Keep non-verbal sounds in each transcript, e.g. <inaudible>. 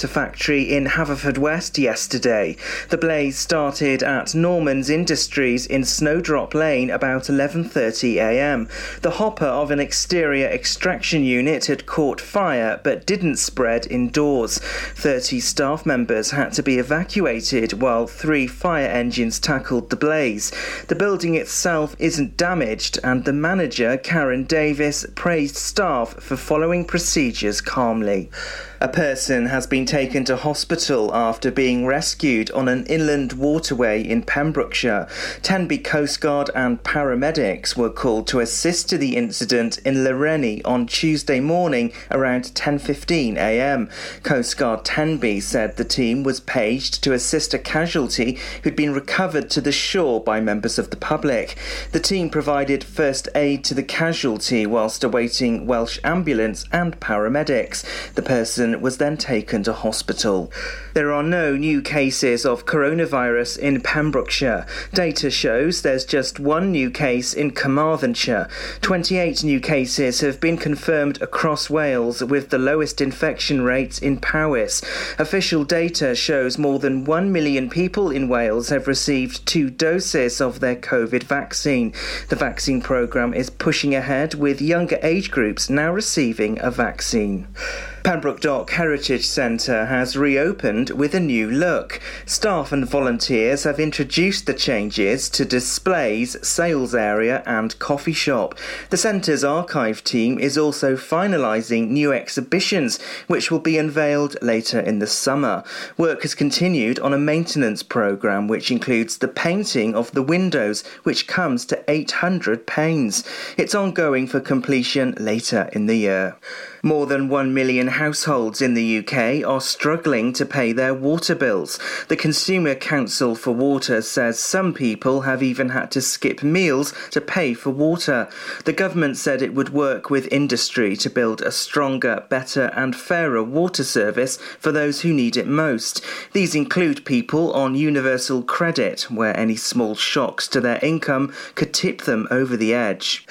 at a factory in Haverfordwest yesterday. The blaze started at Norman's Industries in Snowdrop Lane about 11:30 a.m. The hopper of an exterior extraction unit had caught fire but didn't spread indoors. 30 staff members had to be evacuated while 3 fire engines tackled the blaze. The building itself isn't damaged and the manager Karen Davis praised staff for following procedures calmly. A person has been taken to hospital after being rescued on an inland waterway in Pembrokeshire. Tenby Coast Guard and paramedics were called to assist to the incident in Lawrenny on Tuesday morning around 10:15 a.m. Coast Guard Tenby said the team was paged to assist a casualty who'd been recovered to the shore by members of the public. The team provided first aid to the casualty whilst awaiting Welsh ambulance and paramedics. The person was then taken to hospital. There are no new cases of coronavirus in Pembrokeshire. Data shows there's just one new case in Carmarthenshire. 28 new cases have been confirmed across Wales, with the lowest infection rates in Powys. Official data shows more than 1 million people in Wales have received two doses of their COVID vaccine. The vaccine programme is pushing ahead with younger age groups now receiving a vaccine. Pembroke Dock Heritage Centre has reopened with a new look. Staff and volunteers have introduced the changes to displays, sales area, and coffee shop. The centre's archive team is also finalising new exhibitions, which will be unveiled later in the summer. Work has continued on a maintenance programme which includes the painting of the windows, which comes to 800 panes. It's ongoing for completion later in the year. More than 1 million households in the UK are struggling to pay their water bills. The Consumer Council for Water says some people have even had to skip meals to pay for water. The government said it would work with industry to build a stronger, better, and fairer water service for those who need it most. These include people on universal credit, where any small shocks to their income could tip them over the edge.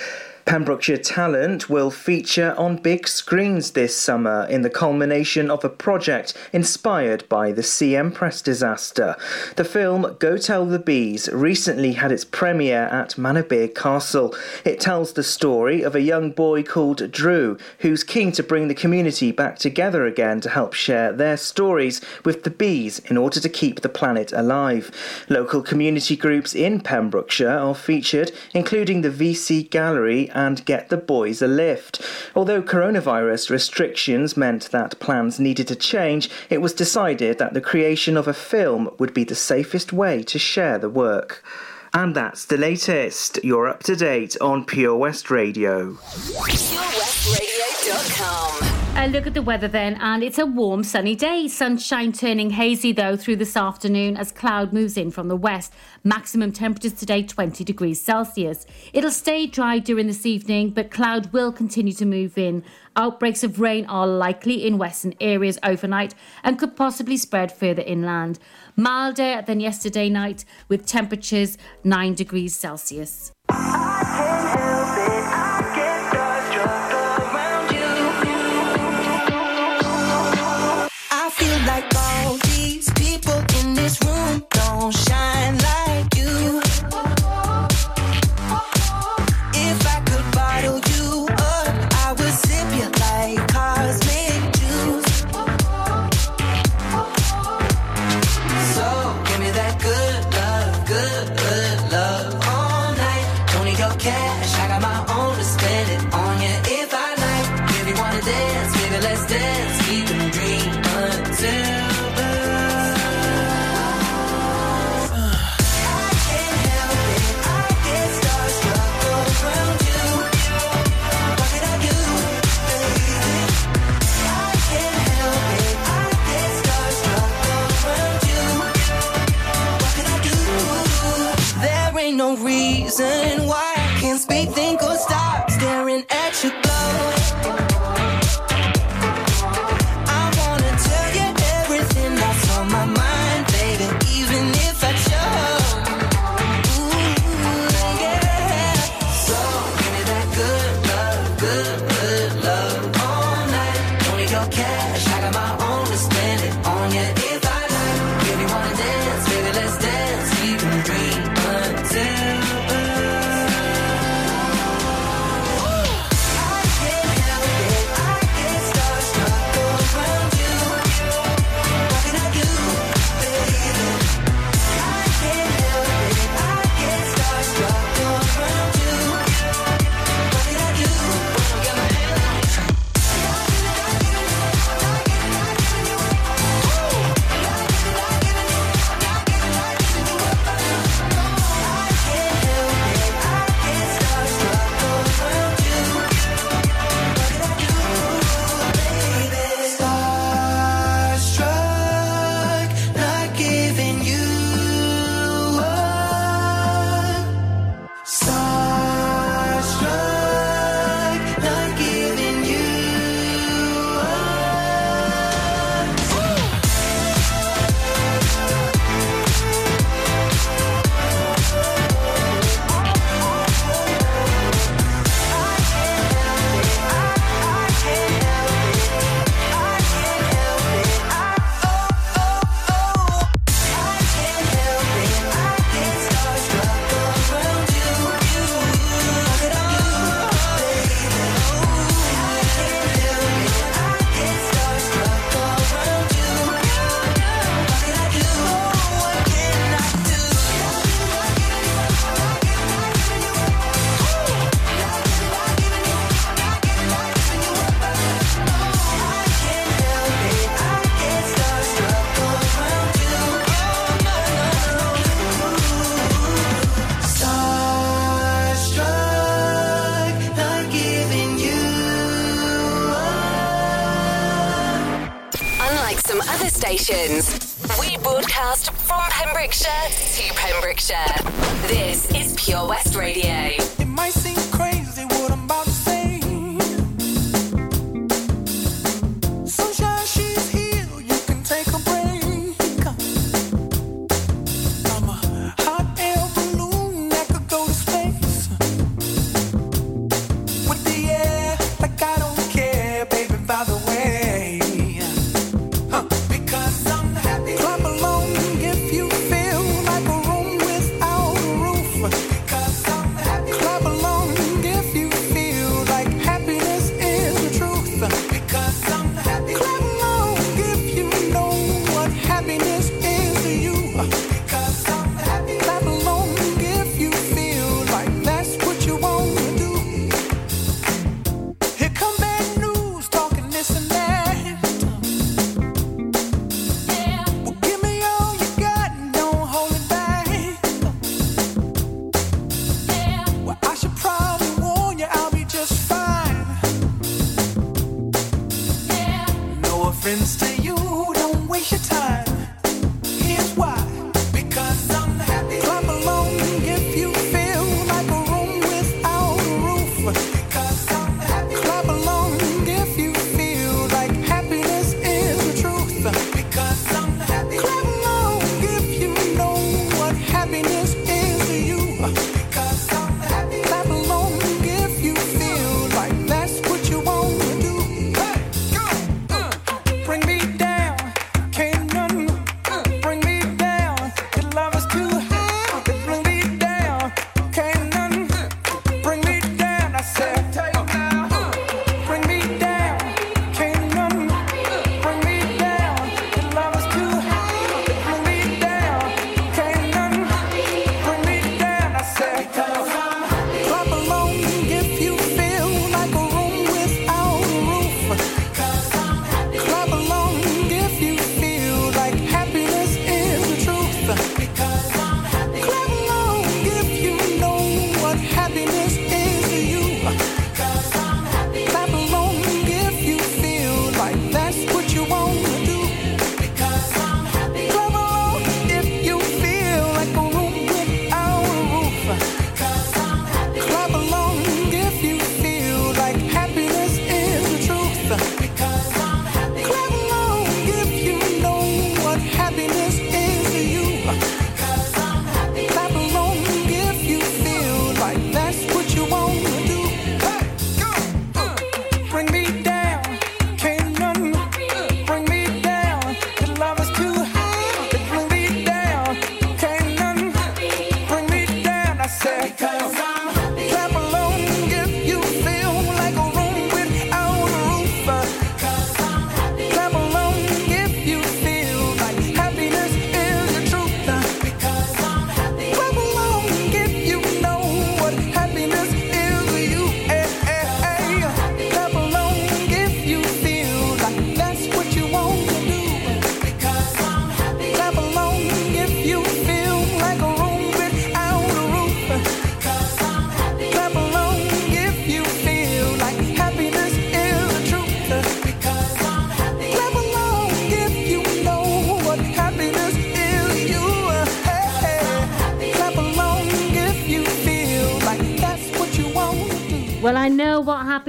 Pembrokeshire Talent will feature on big screens this summer in the culmination of a project inspired by the Sea Empress disaster. The film Go Tell the Bees recently had its premiere at Manorbier Castle. It tells the story of a young boy called Drew who's keen to bring the community back together again to help share their stories with the bees in order to keep the planet alive. Local community groups in Pembrokeshire are featured, including the VC Gallery and Get the Boys a Lift. Although coronavirus restrictions meant that plans needed to change, it was decided that the creation of a film would be the safest way to share the work. And that's the latest. You're up to date on Pure West Radio. PureWestRadio.com. A look at the weather then, and it's a warm, sunny day. Sunshine turning hazy though through this afternoon as cloud moves in from the west. Maximum temperatures today 20 degrees Celsius. It'll stay dry during this evening, but cloud will continue to move in. Outbreaks of rain are likely in western areas overnight and could possibly spread further inland. Milder than yesterday night with temperatures 9 degrees Celsius. I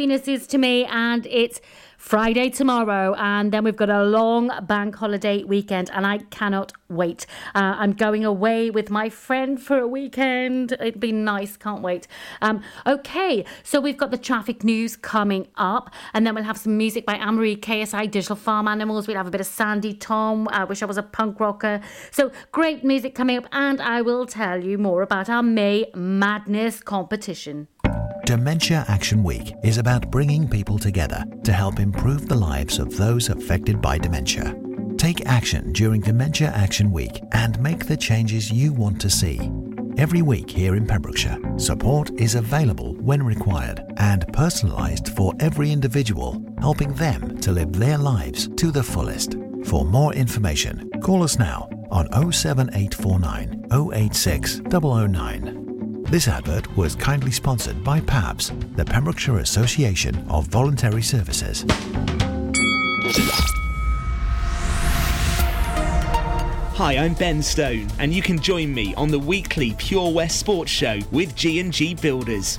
happiness is to me, and it's Friday tomorrow, and then we've got a long bank holiday weekend, and I cannot wait. Uh, I'm going away with my friend for a weekend. It'd be nice, can't wait. Um, okay, so we've got the traffic news coming up, and then we'll have some music by Anne-Marie, KSI, Digital Farm Animals. We'll have a bit of Sandi Thom. I wish I was a punk rocker. So great music coming up, and I will tell you more about our May Madness competition. Dementia Action Week is about bringing people together to help improve the lives of those affected by dementia. Take action during Dementia Action Week and make the changes you want to see. Every week here in Pembrokeshire, support is available when required and personalised for every individual, helping them to live their lives to the fullest. For more information, call us now on 07849 086 009. This advert was kindly sponsored by PAVS, the Pembrokeshire Association of Voluntary Services. Hi, I'm Ben Stone, and you can join me on the weekly Pure West Sports Show with G&G Builders.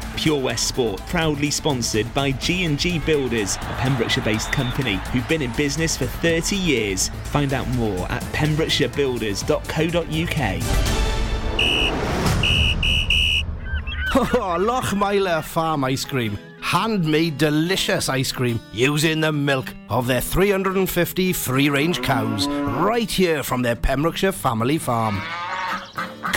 Pure West Sport, proudly sponsored by G&G Builders, a Pembrokeshire-based company who've been in business for 30 years. Find out more at pembrokeshirebuilders.co.uk. <laughs> Oh, Lochmeyler Farm Ice Cream. Handmade delicious ice cream using the milk of their 350 free range cows right here from their Pembrokeshire family farm.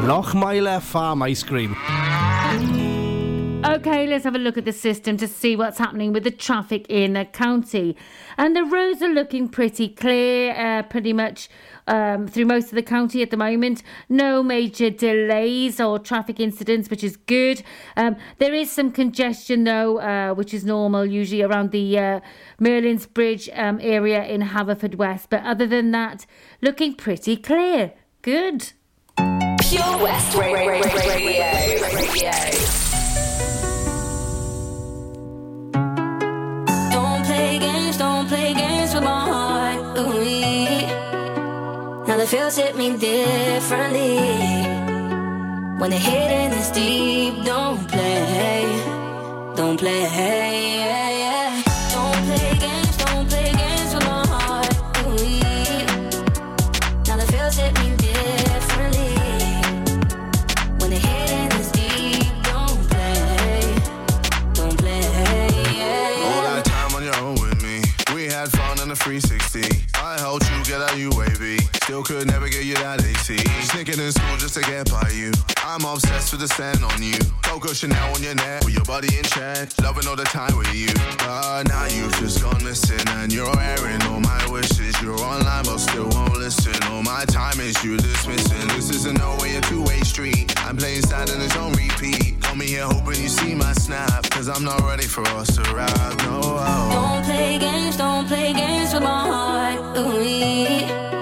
Lochmeyler Farm Ice Cream. Okay, let's have a look at the system to see what's happening with the traffic in the county. And the roads are looking pretty clear, uh, pretty much um, through most of the county at the moment. No major delays or traffic incidents, which is good. Um, there is some congestion, though, uh, which is normal, usually around the uh, Merlin's Bridge um, area in Haverfordwest. But other than that, looking pretty clear. Good. Pure West Radio. Don't play games, don't play games with my heart. Now the feels hit me differently. When the hidden is deep, don't play, don't play. Still could never get you that AC. Sneaking in school just to get by you. I'm obsessed with the scent on you. Coco Chanel on your neck with your body in check. Loving all the time with you. But now you've just gone missing and you're airing all my wishes. You're online but still won't listen. All my time is you dismissing. This isn't no way a two-way street. I'm playing sad and it's on repeat. Call me here hoping you see my snap. Cause I'm not ready for us to ride. No. Oh. Don't play games, don't play games with my heart. Ooh,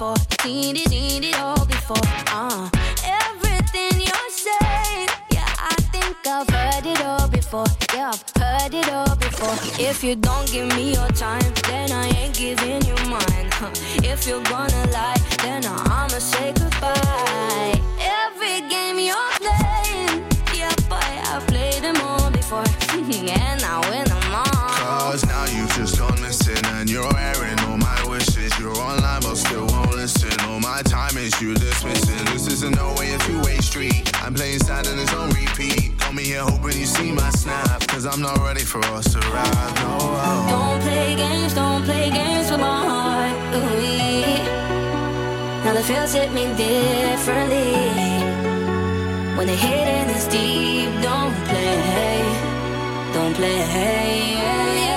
Before. Seen it, seen it all before. Uh, everything you're saying, yeah, I think I've heard it all before. Yeah, I've heard it all before. If you don't give me your time, then I ain't giving you mine. Huh. If you're gonna lie, then I'ma say goodbye. Every game you're playing, yeah, boy, I've played them all before. <laughs> and I win them all. Cause now you've just gone missing and you're online but still won't listen. All my time is you dismissing. This isn't no way a two-way street. I'm playing sad and it's on repeat. Got me here hoping you see my snap. Cause I'm not ready for us to ride. No, oh. Don't play games, don't play games with my heart. Ooh, now the feels hit me differently. When the hitting is deep, don't play, hey, don't play. Don't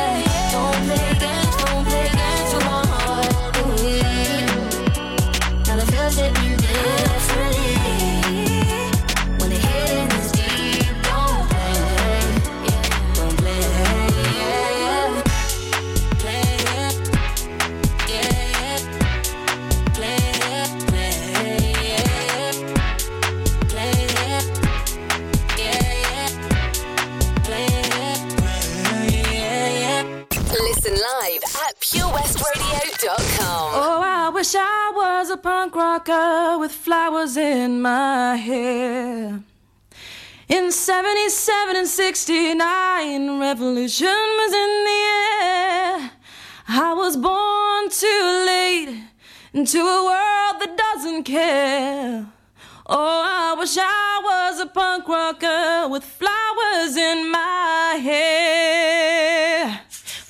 with flowers in my hair. In 77 and 69, revolution was in the air. I was born too late into a world that doesn't care. Oh, I wish I was a punk rocker with flowers in my hair.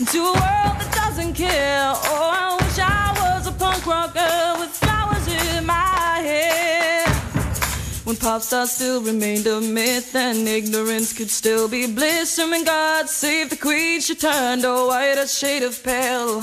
into a world that doesn't care. Oh, I wish I was a punk rocker with flowers in my hair. When pop stars still remained a myth and ignorance could still be bliss. And when God saved the queen, she turned a white shade of pale.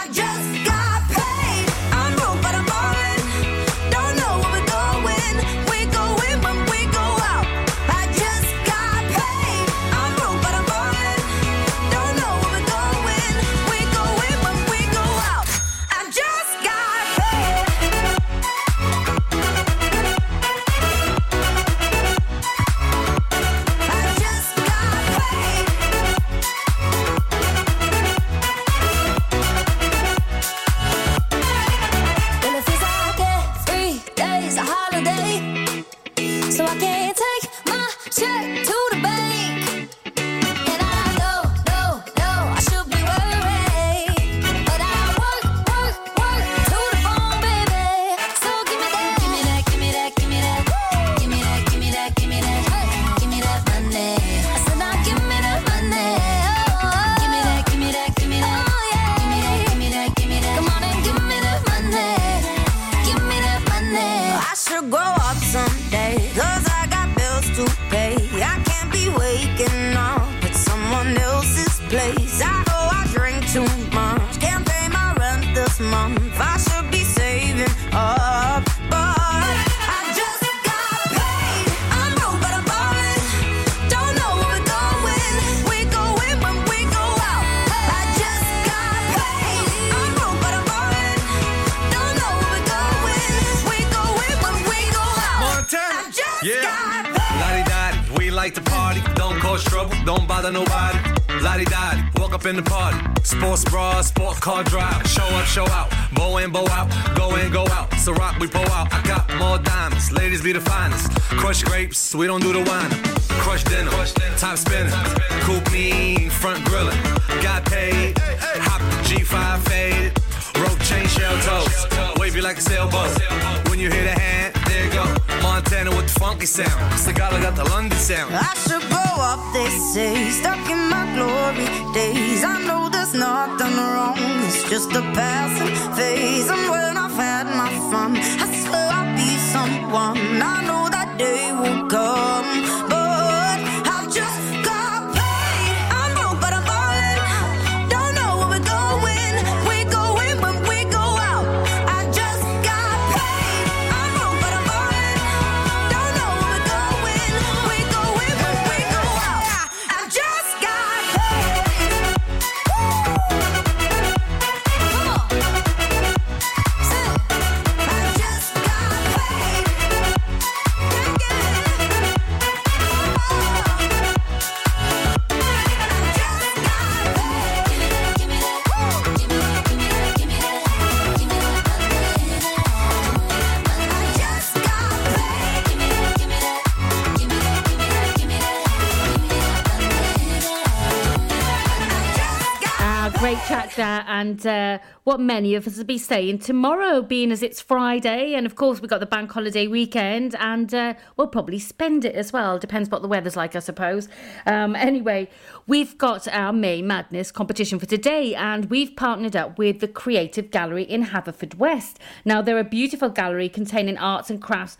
and uh, what many of us will be saying tomorrow, being as it's Friday, and of course we've got the bank holiday weekend, and uh, we'll probably spend it as well. Depends what the weather's like, I suppose. Um, anyway, we've got our May Madness competition for today, and we've partnered up with the Creative Gallery in Haverfordwest. Now, they're a beautiful gallery containing arts and crafts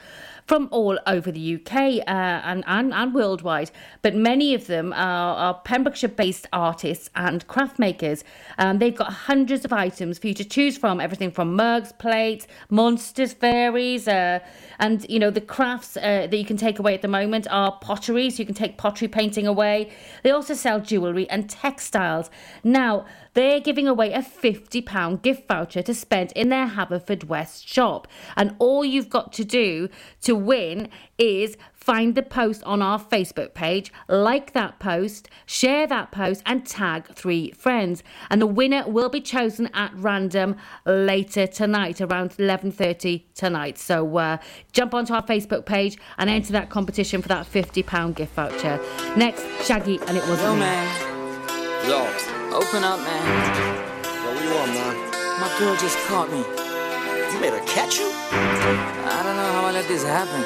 from all over the UK uh, and, and, and worldwide, but many of them are, are Pembrokeshire based artists and craft makers. Um, they've got hundreds of items for you to choose from everything from mugs, plates, monsters, fairies, uh, and you know, the crafts uh, that you can take away at the moment are pottery, so you can take pottery painting away. They also sell jewellery and textiles. Now, they're giving away a £50 gift voucher to spend in their Haverfordwest shop. And all you've got to do to win is find the post on our Facebook page, like that post, share that post, and tag three friends. And the winner will be chosen at random later tonight, around 11.30 tonight. So uh, jump onto our Facebook page and enter that competition for that £50 gift voucher. Next, Shaggy, and it wasn't Yo, me. man. Yo. Open up, man. Yo, what you want, man? My girl just caught me. You made her catch you? I don't know how I let this happen.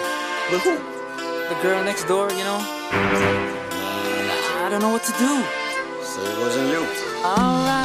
With who? The girl next door, you know? I don't know what to do. So it wasn't you. Alright.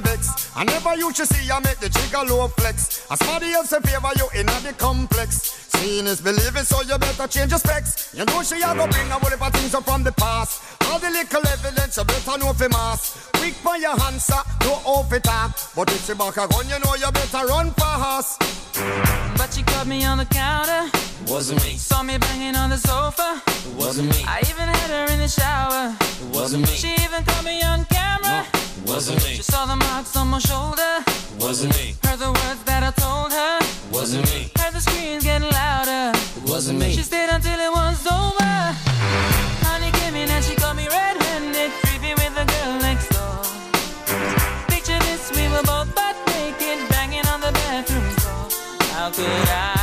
For vex. I never used to see I make the jigger low flex. As somebody else in favor you in the complex. Seeing is believing, so you better change your specs. You know she a go bring a whole of things up from the past. All the little evidence you better know for mass. Quick for your answer, no off it talk. But if she back a gun, you know you better run fast. But she caught me on the counter. Wasn't me. Saw me banging on the sofa. It wasn't me. I even had her in the shower. It wasn't me. She even caught me on camera. Wasn't me. She saw the marks on my shoulder. Wasn't me. Heard the words that I told her. Wasn't me. Heard the screams getting louder. It wasn't me. She stayed until it was over. Honey came in and she caught me red-handed, creepy with the girl next door. Picture this, we were both could I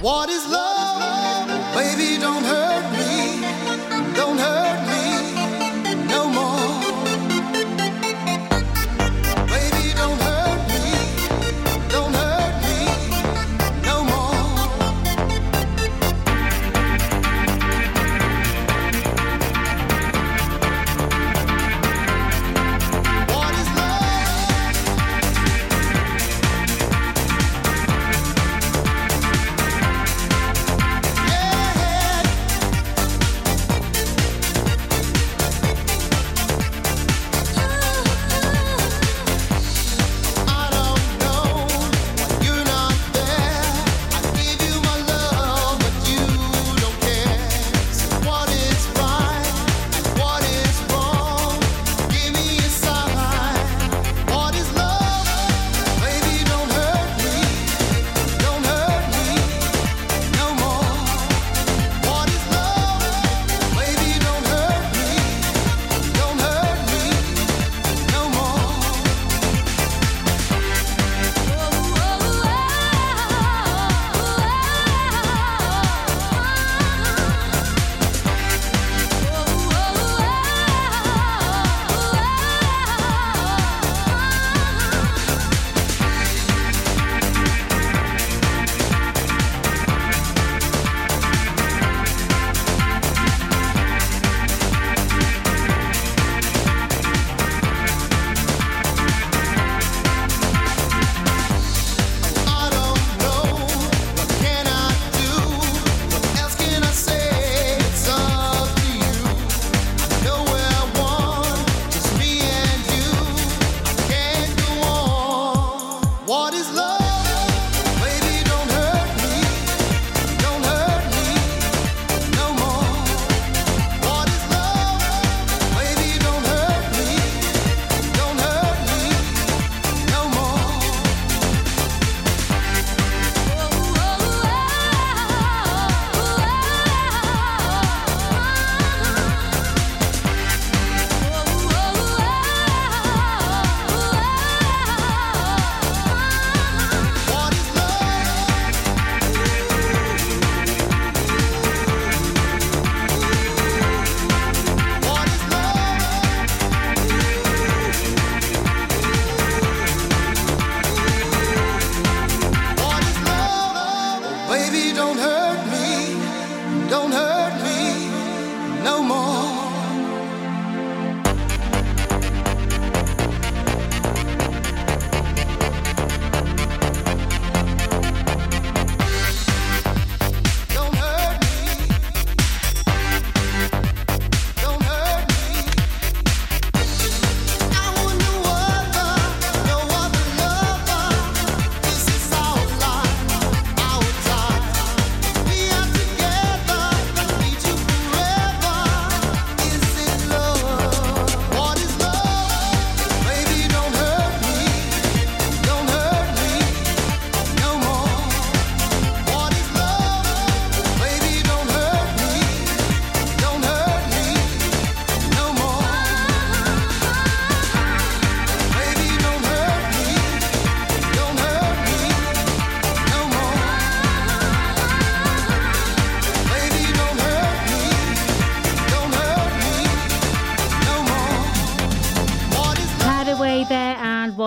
What is love?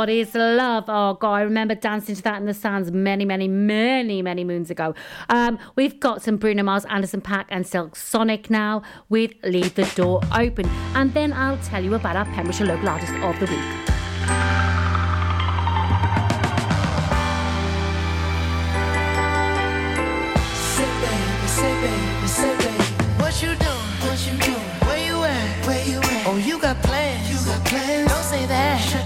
What is Love? Oh, God, I remember dancing to that in the sands many, many, many, many moons ago. Um, we've got some Bruno Mars, Anderson .Paak, and Silk Sonic now with Leave the Door Open. And then I'll tell you about our Pembrokeshire Local Artist of the Week.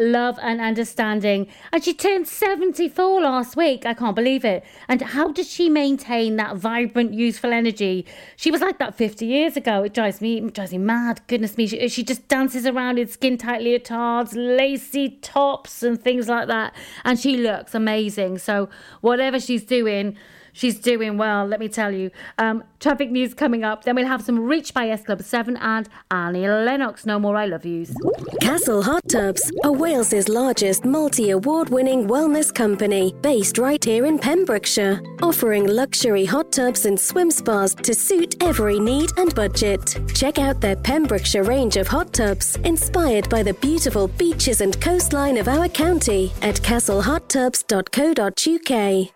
Love and understanding. And she turned 74 last week. I can't believe it. And how does she maintain that vibrant, youthful energy? She was like that 50 years ago. It drives me, it drives me mad. Goodness me. She, she just dances around in skin tight leotards, lacy tops, and things like that. And she looks amazing. So, whatever she's doing, She's doing well, let me tell you. Um, traffic news coming up. Then we'll have some Reach by S Club 7 and Annie Lennox. No more I love yous. Castle Hot Tubs are Wales's largest multi award winning wellness company based right here in Pembrokeshire, offering luxury hot tubs and swim spas to suit every need and budget. Check out their Pembrokeshire range of hot tubs inspired by the beautiful beaches and coastline of our county at castlehottubs.co.uk.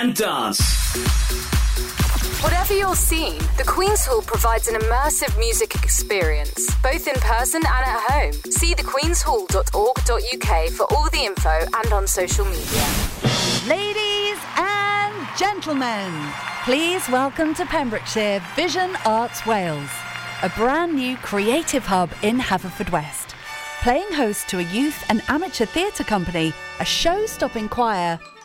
and dance. Whatever your scene, the Queen's Hall provides an immersive music experience, both in person and at home. See thequeenshall.org.uk for all the info and on social media. Ladies and gentlemen, please welcome to Pembrokeshire Vision Arts Wales, a brand new creative hub in Haverfordwest. Playing host to a youth and amateur theatre company, a show stopping choir,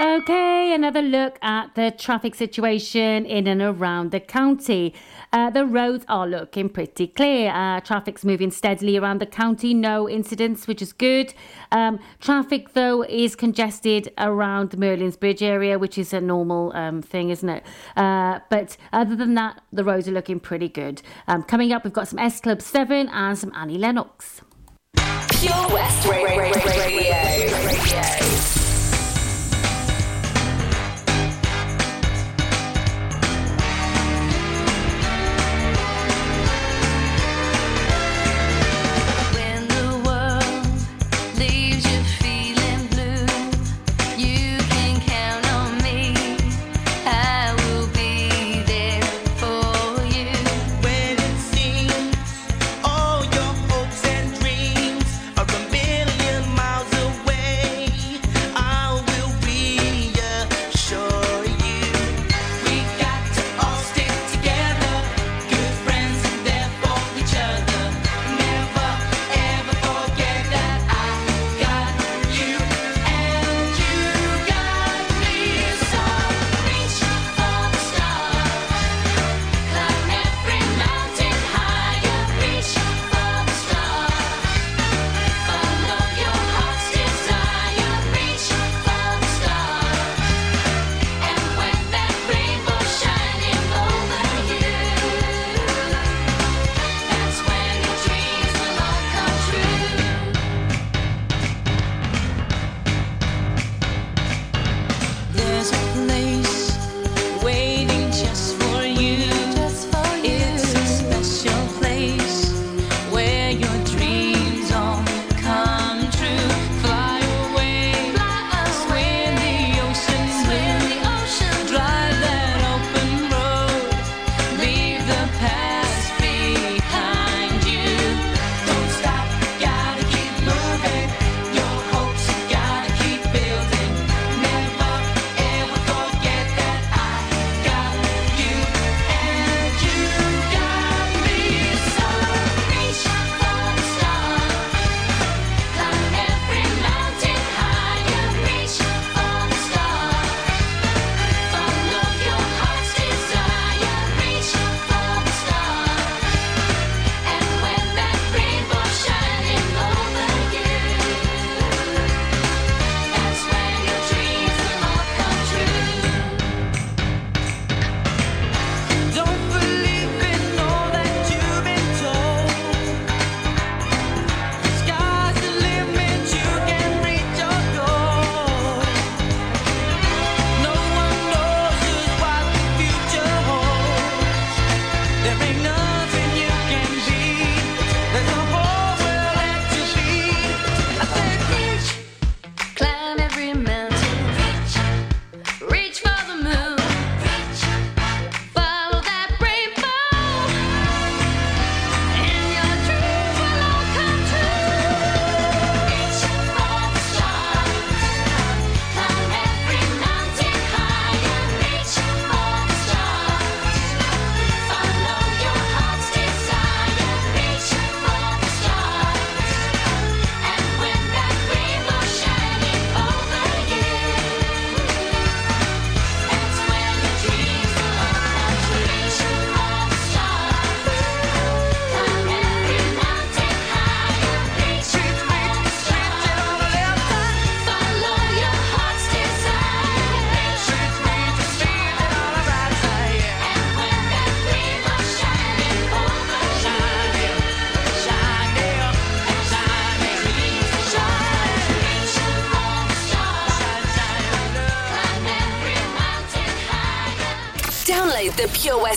Okay, another look at the traffic situation in and around the county. Uh, the roads are looking pretty clear. Uh, traffic's moving steadily around the county, no incidents, which is good. Um, traffic, though, is congested around the Merlin's Bridge area, which is a normal um, thing, isn't it? Uh, but other than that, the roads are looking pretty good. Um, coming up, we've got some S Club 7 and some Annie Lennox. Pure West Ra- Ra- Ra- Radio. Radio.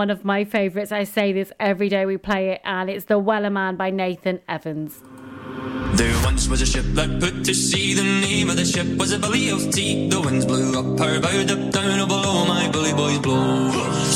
one of my favourites. I say this every day we play it, and it's The Wellerman by Nathan Evans. There once was a ship that put to sea. The name of the ship was a Billy of tea. The winds blew up her bow, down, my bully boys blow.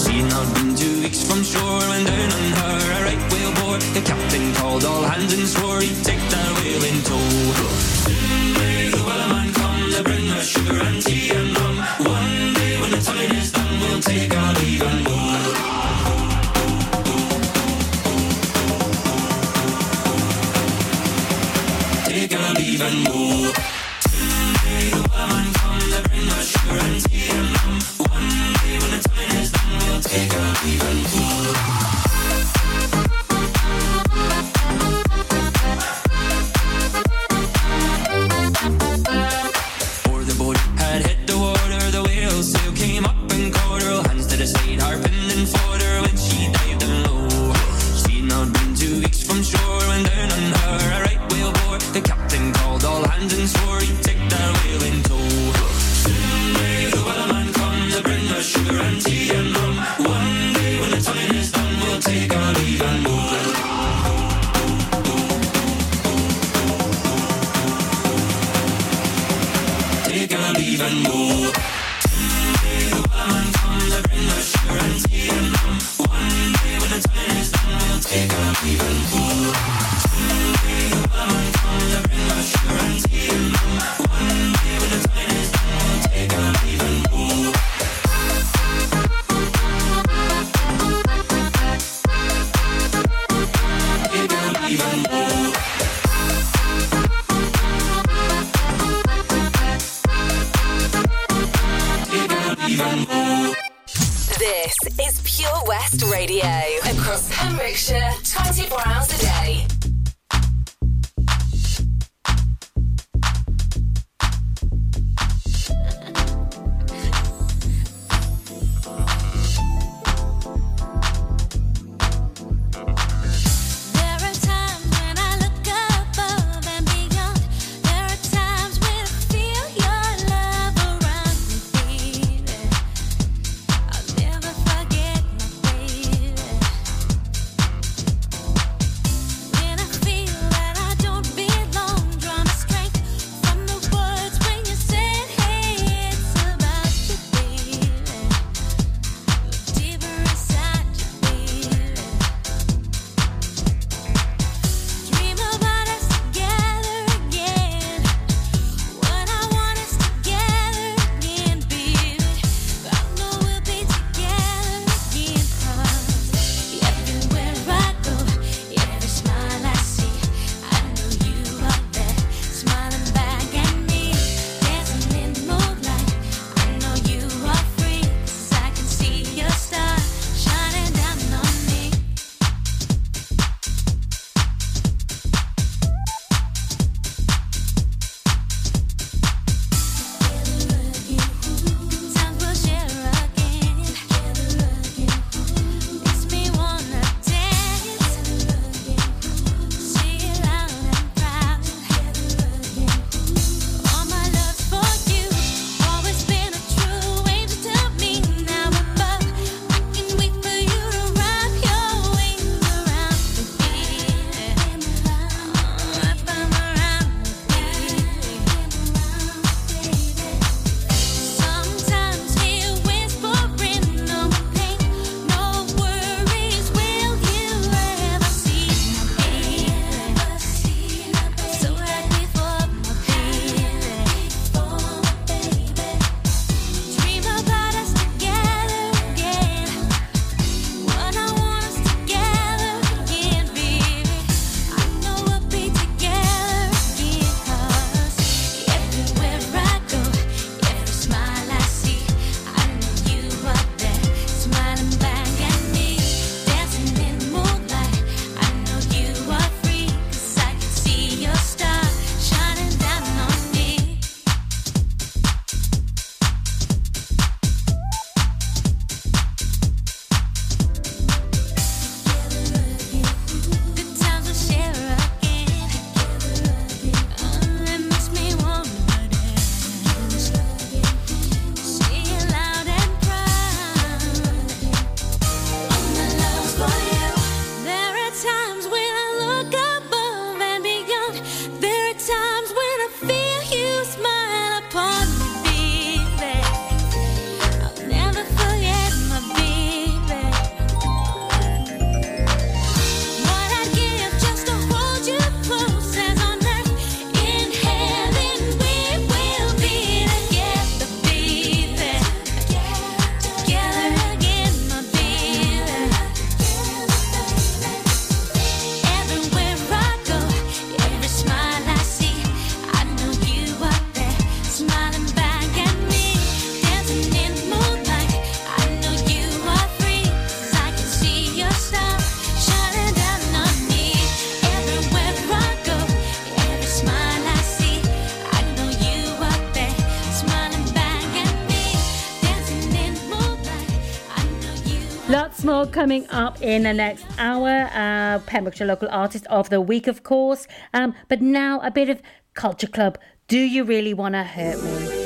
More coming up in the next hour. Uh, Pembrokeshire Local Artist of the Week, of course. Um, but now a bit of Culture Club. Do you really want to hurt me?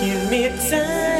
Give me time.